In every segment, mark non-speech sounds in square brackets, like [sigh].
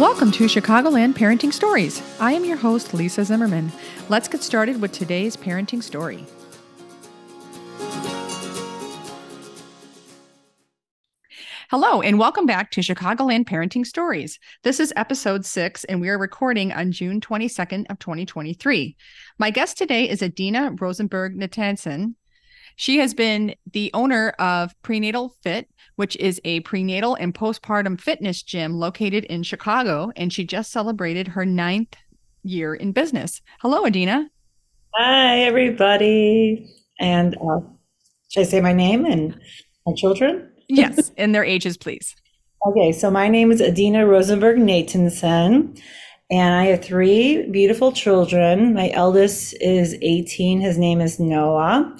Welcome to Chicagoland Parenting Stories. I am your host, Lisa Zimmermann. Let's get started with today's parenting story. Hello, and welcome back to Chicagoland Parenting Stories. This is episode six, and we are recording on June 22nd of 2023. My guest today is Adina Rosenberg Natanson. She has been the owner of Prenatal Fit, which is a prenatal and postpartum fitness gym located in Chicago, and she just celebrated her ninth year in business. Hello, Adina. Hi, everybody. And uh, should I say my name and my children? [laughs] yes, and their ages, please. Okay, so my name is Adina Rosenberg Natanson, and I have three beautiful children. My eldest is 18. His name is Noah,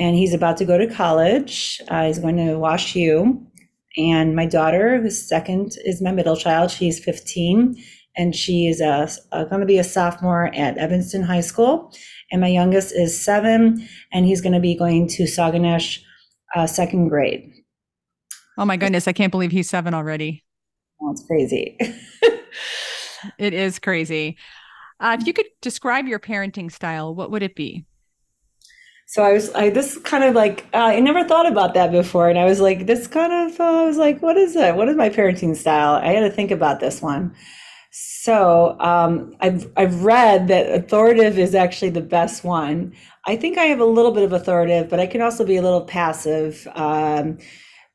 and he's about to go to college. Uh, he's going to Wash U. And my daughter, who's second, is my middle child. She's 15, and she is going to be a sophomore at Evanston High School. And my youngest is seven, and he's going to be going to Sauganash uh, second grade. Oh my goodness, I can't believe he's seven already. It's crazy. [laughs] it is crazy. Uh, if you could describe your parenting style, what would it be? So I was, I this kind of like uh, I never thought about that before, and I was like, this kind of, uh, I was like, what is it? What is my parenting style? I had to think about this one. So um, I've I've read that authoritative is actually the best one. I think I have a little bit of authoritative, but I can also be a little passive. Um,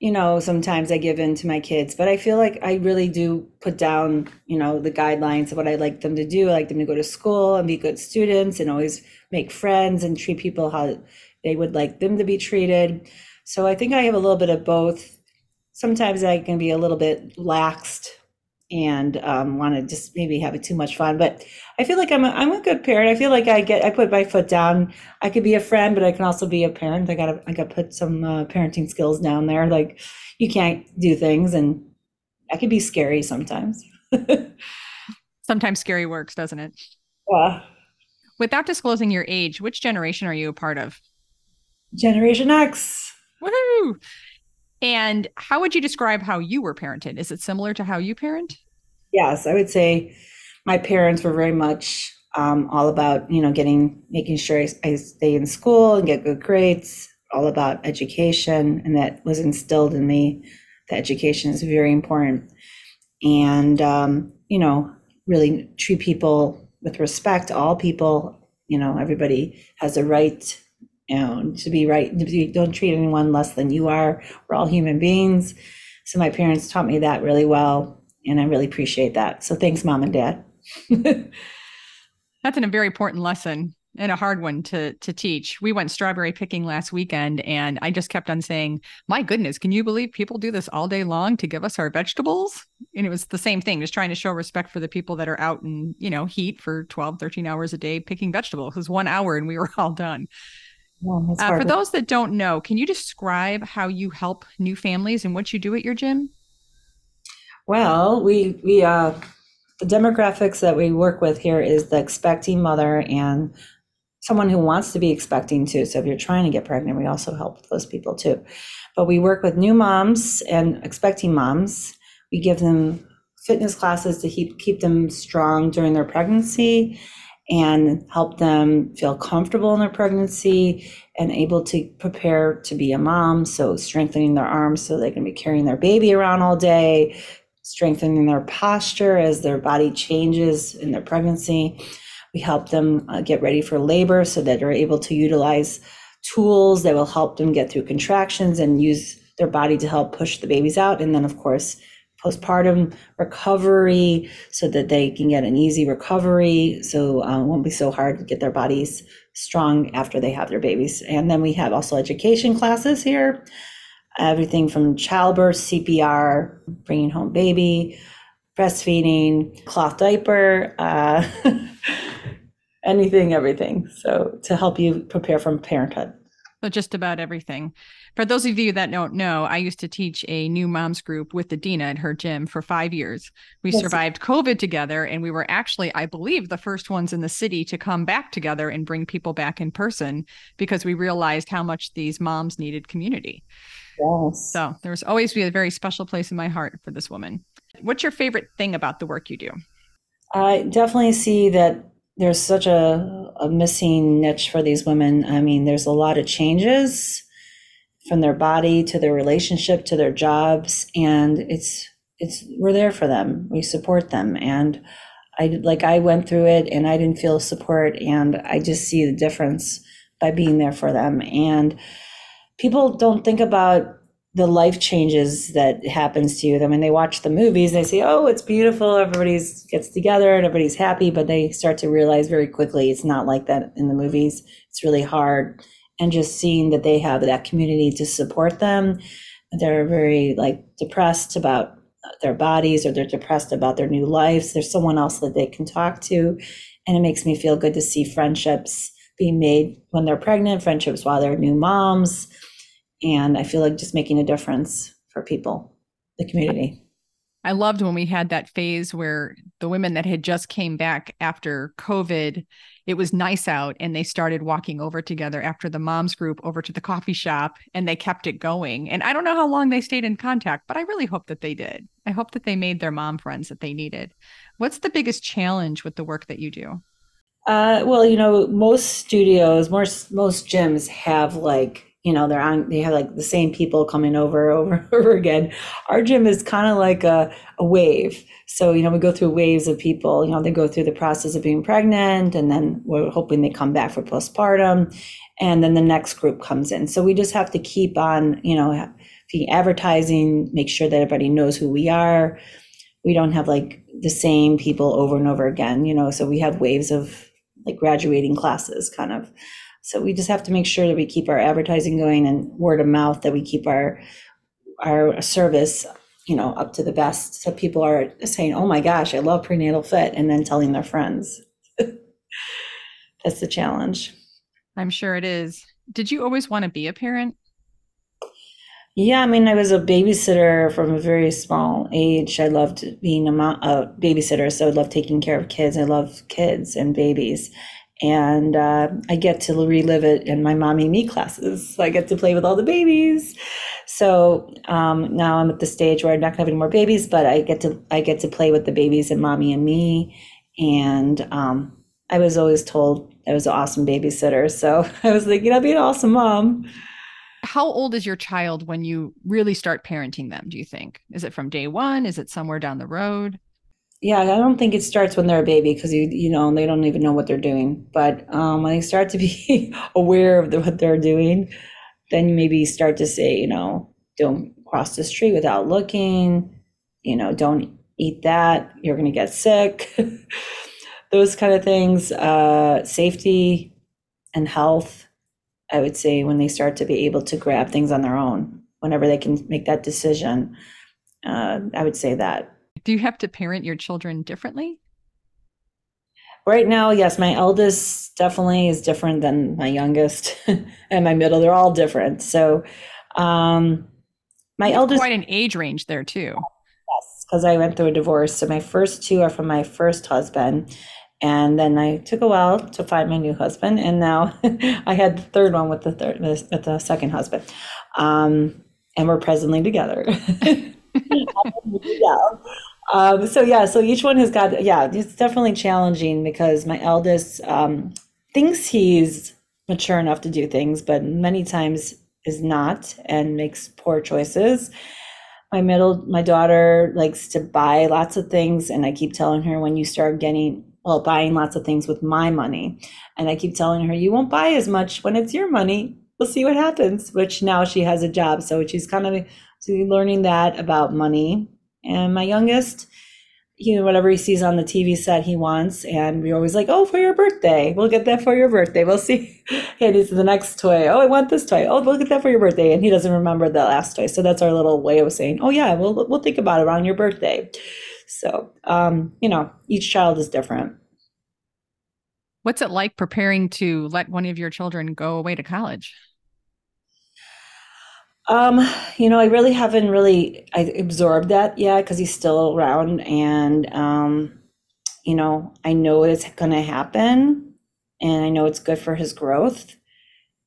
you know, sometimes I give in to my kids, but I feel like I really do put down, you know, the guidelines of what I like them to do. I like them to go to school and be good students and always make friends and treat people how they would like them to be treated. So I think I have a little bit of both. Sometimes I can be a little bit laxed and um, want to just maybe have it too much fun. But I feel like I'm a, I'm a good parent. I feel like I get I put my foot down. I could be a friend, but I can also be a parent. I gotta I gotta put some uh, parenting skills down there. Like you can't do things, and I can be scary sometimes. [laughs] sometimes scary works, doesn't it? Yeah. Without disclosing your age, which generation are you a part of? Generation X. Woohoo! And how would you describe how you were parented? Is it similar to how you parent? Yes, I would say my parents were very much um, all about, you know, getting, making sure I, I stay in school and get good grades, all about education. And that was instilled in me. that education is very important. And, um, you know, really treat people with respect, all people, you know, everybody has a right you know, to be right, don't treat anyone less than you are. We're all human beings. So my parents taught me that really well, and I really appreciate that. So thanks, mom and dad. That's a very important lesson and a hard one to to teach. We went strawberry picking last weekend and I just kept on saying, "My goodness, can you believe people do this all day long to give us our vegetables?" And it was the same thing, just trying to show respect for the people that are out in, you know, heat for 12, 13 hours a day picking vegetables. It was 1 hour and we were all done. Oh, uh, for those that don't know, can you describe how you help new families and what you do at your gym? Well, we we uh, the demographics that we work with here is the expecting mother and someone who wants to be expecting too. So if you're trying to get pregnant, we also help those people too. But we work with new moms and expecting moms. We give them fitness classes to keep keep them strong during their pregnancy and help them feel comfortable in their pregnancy and able to prepare to be a mom. So, strengthening their arms so they can be carrying their baby around all day, strengthening their posture as their body changes in their pregnancy. We help them uh, get ready for labor so that they're able to utilize tools that will help them get through contractions and use their body to help push the babies out. And then, of course, postpartum recovery so that they can get an easy recovery so uh, it won't be so hard to get their bodies strong after they have their babies and then we have also education classes here everything from childbirth cpr bringing home baby breastfeeding cloth diaper uh, [laughs] anything everything so to help you prepare for parenthood so just about everything. For those of you that don't know, I used to teach a new moms group with Adina at her gym for five years. We yes. survived COVID together, and we were actually, I believe, the first ones in the city to come back together and bring people back in person because we realized how much these moms needed community. Yes. So there was always be a very special place in my heart for this woman. What's your favorite thing about the work you do? I definitely see that there's such a, a missing niche for these women. I mean, there's a lot of changes from their body to their relationship to their jobs, and it's it's we're there for them. We support them, and I like I went through it, and I didn't feel support, and I just see the difference by being there for them. And people don't think about the life changes that happens to you. I mean, they watch the movies, they say, "Oh, it's beautiful. Everybody's gets together and everybody's happy," but they start to realize very quickly it's not like that in the movies. It's really hard, and just seeing that they have that community to support them, they're very like depressed about their bodies or they're depressed about their new lives. There's someone else that they can talk to, and it makes me feel good to see friendships being made when they're pregnant, friendships while they're new moms and I feel like just making a difference for people, the community. I loved when we had that phase where the women that had just came back after COVID, it was nice out and they started walking over together after the moms group over to the coffee shop and they kept it going. And I don't know how long they stayed in contact, but I really hope that they did. I hope that they made their mom friends that they needed. What's the biggest challenge with the work that you do? Uh, well, you know, most studios, most most gyms have like you know they're on they have like the same people coming over [laughs] over over again. Our gym is kind of like a, a wave. So you know we go through waves of people. You know they go through the process of being pregnant and then we're hoping they come back for postpartum and then the next group comes in. So we just have to keep on you know the advertising make sure that everybody knows who we are. We don't have like the same people over and over again you know so we have waves of like graduating classes kind of. So we just have to make sure that we keep our advertising going and word of mouth that we keep our our service you know up to the best. So people are saying oh my gosh i love prenatal fit and then telling their friends. [laughs] That's the challenge. I'm sure it is. Did you always want to be a parent yeah i mean i was a babysitter from a very small age i loved being a, a babysitter so i love taking care of kids i love kids and babies and uh, I get to relive it in my mommy me classes. I get to play with all the babies. So um, now I'm at the stage where I'm not gonna have any more babies, but I get to I get to play with the babies and mommy and me. And um, I was always told I was an awesome babysitter, so [laughs] I was thinking I'd be an awesome mom. How old is your child when you really start parenting them? Do you think is it from day one? Is it somewhere down the road? Yeah, I don't think it starts when they're a baby because you you know they don't even know what they're doing. But um, when they start to be [laughs] aware of the, what they're doing, then you maybe start to say, you know, don't cross the street without looking. You know, don't eat that. You're going to get sick. [laughs] Those kind of things. Uh, safety and health. I would say when they start to be able to grab things on their own, whenever they can make that decision. Uh, I would say that do you have to parent your children differently? Right now, yes, my eldest definitely is different than my youngest [laughs] and my middle. They're all different. So, um, my There's eldest quite an age range there too. Yes, because I went through a divorce. So my first two are from my first husband, and then I took a while to find my new husband, and now [laughs] I had the third one with the third with the second husband, um, and we're presently together. yeah. [laughs] Um, so yeah, so each one has got yeah, it's definitely challenging because my eldest um, thinks he's mature enough to do things, but many times is not and makes poor choices. My middle, my daughter likes to buy lots of things, and I keep telling her when you start getting well, buying lots of things with my money, and I keep telling her you won't buy as much when it's your money. We'll see what happens. Which now she has a job, so she's kind of learning that about money and my youngest, you know, whatever he sees on the TV set, he wants. And we're always like, oh, for your birthday. We'll get that for your birthday. We'll see. [laughs] and it's the next toy. Oh, I want this toy. Oh, we'll get that for your birthday. And he doesn't remember the last toy. So that's our little way of saying, oh, yeah, we'll, we'll think about it around your birthday. So, um, you know, each child is different. What's it like preparing to let one of your children go away to college? Um, you know, I really haven't really I absorbed that yet because he's still around, and um, you know, I know it's going to happen, and I know it's good for his growth.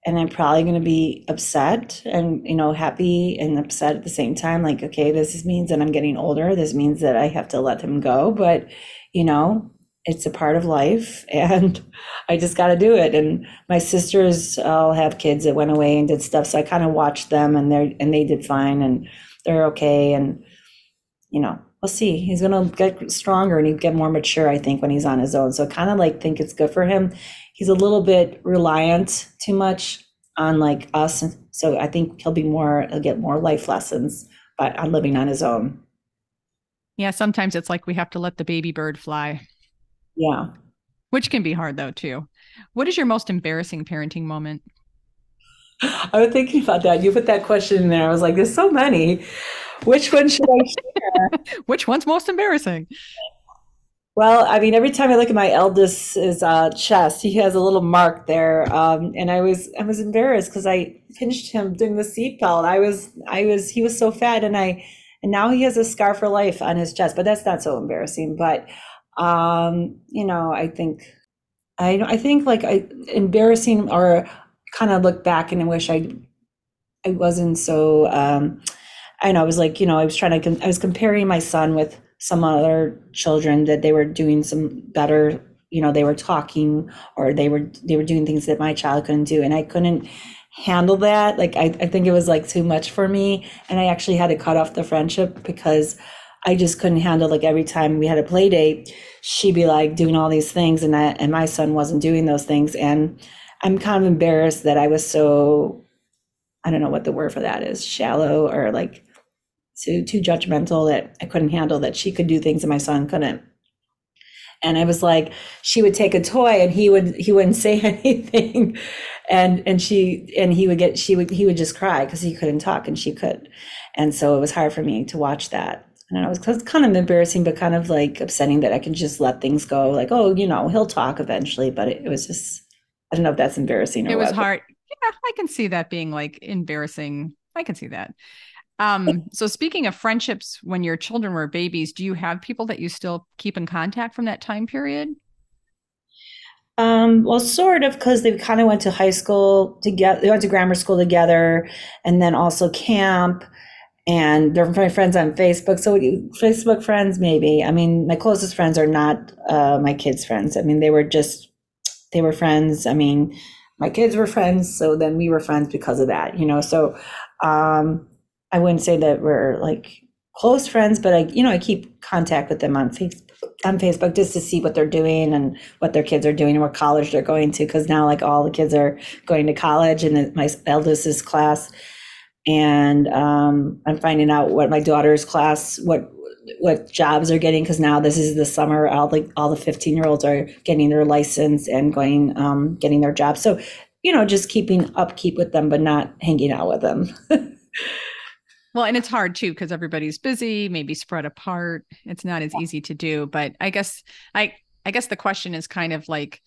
And I'm probably going to be upset and you know happy and upset at the same time like okay this means that I'm getting older. This means that I have to let them go. But you know it's a part of life [laughs] and I just got to do it. And my sisters all have kids that went away and did stuff so I kind of watched them and they and they did fine and they're okay. And you know we'll see he's going to get stronger and he get more mature I think when he's on his own so kind of like think it's good for him he's a little bit reliant too much on like us. So I think he'll be more, he'll get more life lessons by on living on his own. Yeah, sometimes it's like we have to let the baby bird fly. Yeah. Which can be hard though, too. What is your most embarrassing parenting moment? [laughs] I was thinking about that. You put that question in there. I was like, there's so many. Which one should I [laughs] share? Which one's most embarrassing? Well, I mean, every time I look at my eldest's uh, chest, he has a little mark there, um, and I was I was embarrassed because I pinched him doing the seatbelt. I was I was he was so fat, and I and now he has a scar for life on his chest. But that's not so embarrassing. But um, you know, I think I I think like I embarrassing or kind of look back and I wish I I wasn't so. Um, Know I was like you know I was trying to I was comparing my son with some other children that they were doing some better you know they were talking or they were they were doing things that my child couldn't do. And i couldn't handle that. Like i, I think it was like too much for me. And i actually had to cut off the friendship because i just couldn't handle like every time we had a play date she'd be like doing all these things and I, and my son wasn't doing those things. And i'm kind of embarrassed that i was so i don't know what the word for that is shallow or like too too judgmental that I couldn't handle that she could do things and my son couldn't. And I was like, she would take a toy and he would he wouldn't [laughs] say anything, and and she and he would get she would he would just cry because he couldn't talk and she could, and so it was hard for me to watch that. And it was, kind of embarrassing, but kind of like upsetting that I can just let things go. Like, oh, you know, he'll talk eventually, but it, it was just I don't know if that's embarrassing or it was what, hard. Yeah, I can see that being like embarrassing. I can see that. Um, so speaking of friendships when your children were babies, do you have people that you still keep in contact from that time period? Um, well, sort of, because they kind of went to high school together. They went to grammar school together, and then also camp. And they're my friends on Facebook. So Facebook friends, maybe. I mean, my closest friends are not uh, my kids' friends. I mean, they were just they were friends. I mean, my kids were friends, so then we were friends because of that. You know, so um, I wouldn't say that we're like close friends, but I, you know, I keep contact with them on Facebook, on Facebook just to see what they're doing and what their kids are doing and what college they're going to. Cause now like all the kids are going to college and my eldest's class. And um, I'm finding out what my daughter's class, what, what jobs are getting. Cause now this is the summer, all the, all the 15 year olds are getting their license and going, um, getting their jobs. So, you know, just keeping upkeep with them, but not hanging out with them. [laughs] Well, and it's hard too because everybody's busy, maybe spread apart. It's not as easy to do. But I guess I I guess the question is kind of like,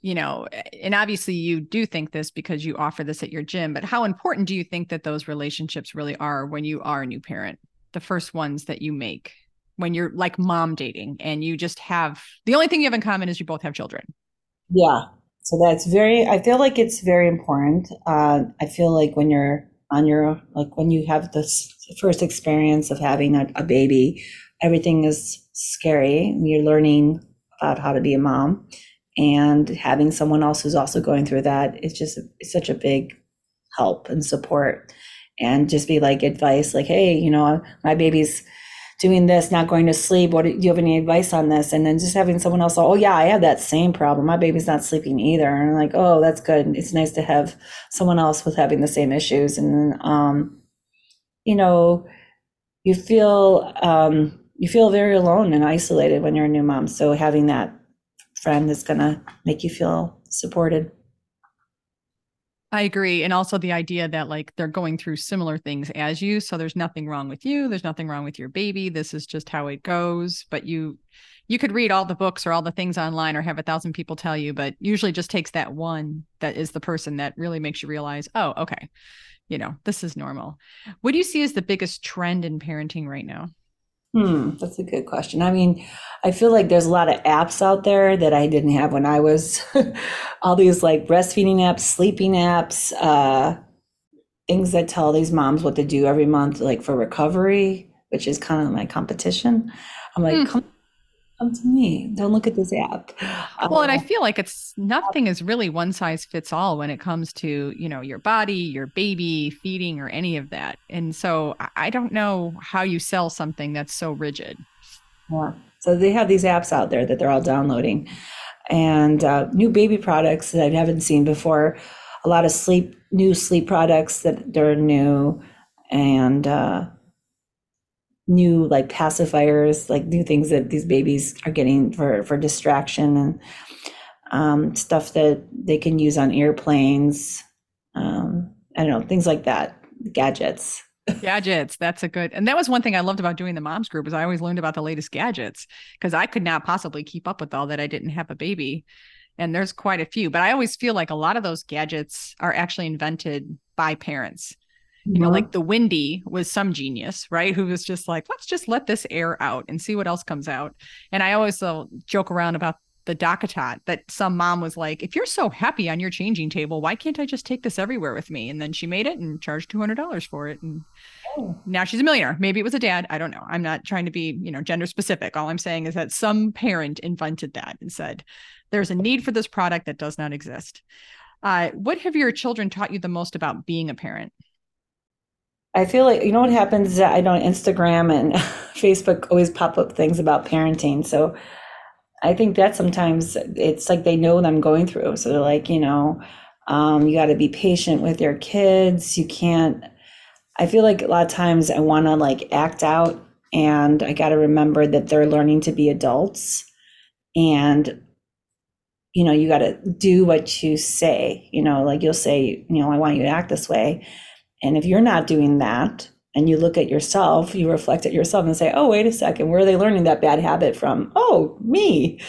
you know, and obviously you do think this because you offer this at your gym, but how important do you think that those relationships really are when you are a new parent? The first ones that you make when you're like mom dating and you just have the only thing you have in common is you both have children. Yeah. So that's very, I feel like it's very important. Uh, I feel like when you're on your like when you have this first experience of having a, a baby everything is scary. You're learning about how to be a mom and having someone else who's also going through that is just it's such a big help and support. And just be like advice like hey you know my baby's doing this, not going to sleep. What do you have any advice on this? And then just having someone else, oh yeah, I have that same problem. My baby's not sleeping either. And I'm like, oh, that's good. It's nice to have someone else with having the same issues. And um, you know, you feel um, you feel very alone and isolated when you're a new mom. So having that friend is gonna make you feel supported. I agree. And also the idea that like they're going through similar things as you. So there's nothing wrong with you. There's nothing wrong with your baby. This is just how it goes. But you you could read all the books or all the things online or have a thousand people tell you, but usually just takes that one that is the person that really makes you realize, oh, okay, you know, this is normal. What do you see as the biggest trend in parenting right now? Hmm, that's a good question. I mean, I feel like there's a lot of apps out there that I didn't have when I was [laughs] all these like breastfeeding apps, sleeping apps, uh, things that tell these moms what to do every month, like for recovery, which is kind of my competition. I'm like, Hmm. come, come to me. Don't look at this app. Well, and I Uh, feel like it's nothing is really one size fits all when it comes to, you know, your body, your baby, feeding, or any of that. And so I- I don't know how you sell something that's so rigid. Yeah. So they have these apps out there that they're all downloading, and uh, new baby products that I haven't seen before. A lot of sleep, new sleep products that they're new, and uh, new like pacifiers, like new things that these babies are getting for for distraction and um, stuff that they can use on airplanes. Um, I don't know things like that, gadgets. Gadgets, that's a good. And that was one thing I loved about doing the moms group is I always learned about the latest gadgets because I could not possibly keep up with all that I didn't have a baby. And there's quite a few, but I always feel like a lot of those gadgets are actually invented by parents. You know, like the Windi was some genius, right? Who was just like, let's just let this air out and see what else comes out. And I always uh, joke around about the DockATot that some mom was like, if you're so happy on your changing table, why can't I just take this everywhere with me? And then she made it and charged $200 for it. And Oh. now she's a millionaire. Maybe it was a dad. I don't know. I'm not trying to be, you know, gender specific. All I'm saying is that some parent invented that and said, there's a need for this product that does not exist. Uh, what have your children taught you the most about being a parent? I feel like you know what happens I know Instagram and [laughs] Facebook always pop up things about parenting. So I think that sometimes it's like they know what I'm going through. So they're like, you know, um, you got to be patient with your kids. You can't. I feel like a lot of times I want to like act out, and I got to remember that they're learning to be adults, and you know, you got to do what you say. You know, like you'll say, you know, I want you to act this way. And if you're not doing that and you look at yourself, you reflect at yourself and say, oh, wait a second, where are they learning that bad habit from? Oh, me.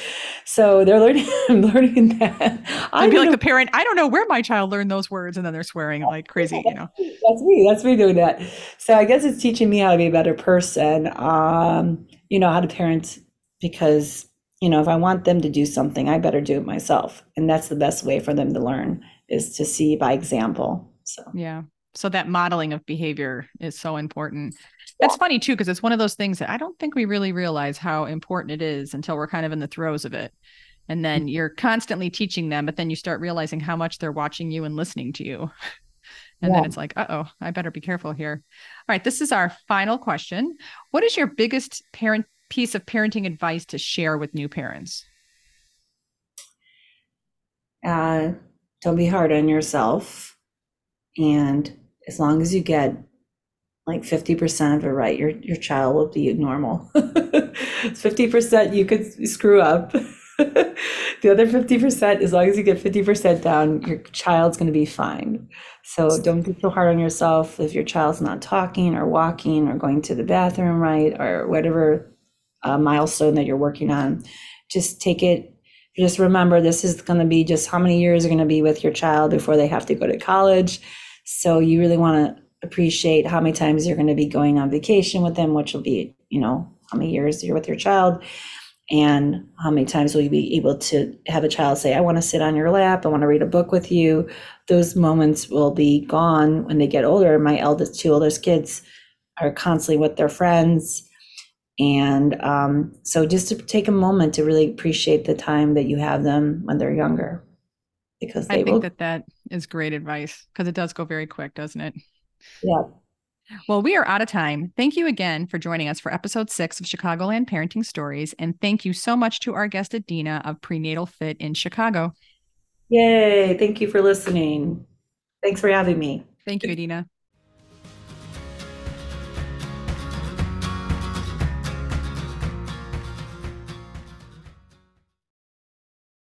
So they're [laughs] learning, learning that. I'd be like don't the parent, I don't know where my child learned those words. And then they're swearing like crazy, you know. That's me. That's me doing that. So I guess it's teaching me how to be a better person. Um, you know, how to parent because, you know, if I want them to do something, I better do it myself. And that's the best way for them to learn is to see by example. So Yeah. So that modeling of behavior is so important. That's funny too, because it's one of those things that I don't think we really realize how important it is until we're kind of in the throes of it. And then you're constantly teaching them, but then you start realizing how much they're watching you and listening to you. [laughs] And then it's like, uh oh, I better be careful here. All right, this is our final question. What is your biggest parent piece of parenting advice to share with new parents? uh, don't be hard on yourself. And as long as you get like 50% of it right, your, your child will be normal. [laughs] 50% you could screw up. [laughs] the other 50%, as long as you get 50% down, your child's going to be fine. So don't be so hard on yourself if your child's not talking or walking or going to the bathroom right or whatever uh, milestone that you're working on. Just take it just remember this is going to be just how many years are going to be with your child before they have to go to college. So you really want to appreciate how many times you're going to be going on vacation with them, which will be, you know, how many years you're with your child. And how many times will you be able to have a child say, I want to sit on your lap, I want to read a book with you. Those moments will be gone when they get older. My eldest, two oldest kids are constantly with their friends. And um, so just to take a moment to really appreciate the time that you have them when they're younger, because I think will, that that is great advice because it does go very quick, doesn't it? yeah. Well, we are out of time. Thank you again for joining us for episode six of Chicagoland Parenting Stories. And thank you so much to our guest, Adina of Prenatal Fit in Chicago. Yay. Thank you for listening. Thanks for having me. Thank you, Adina.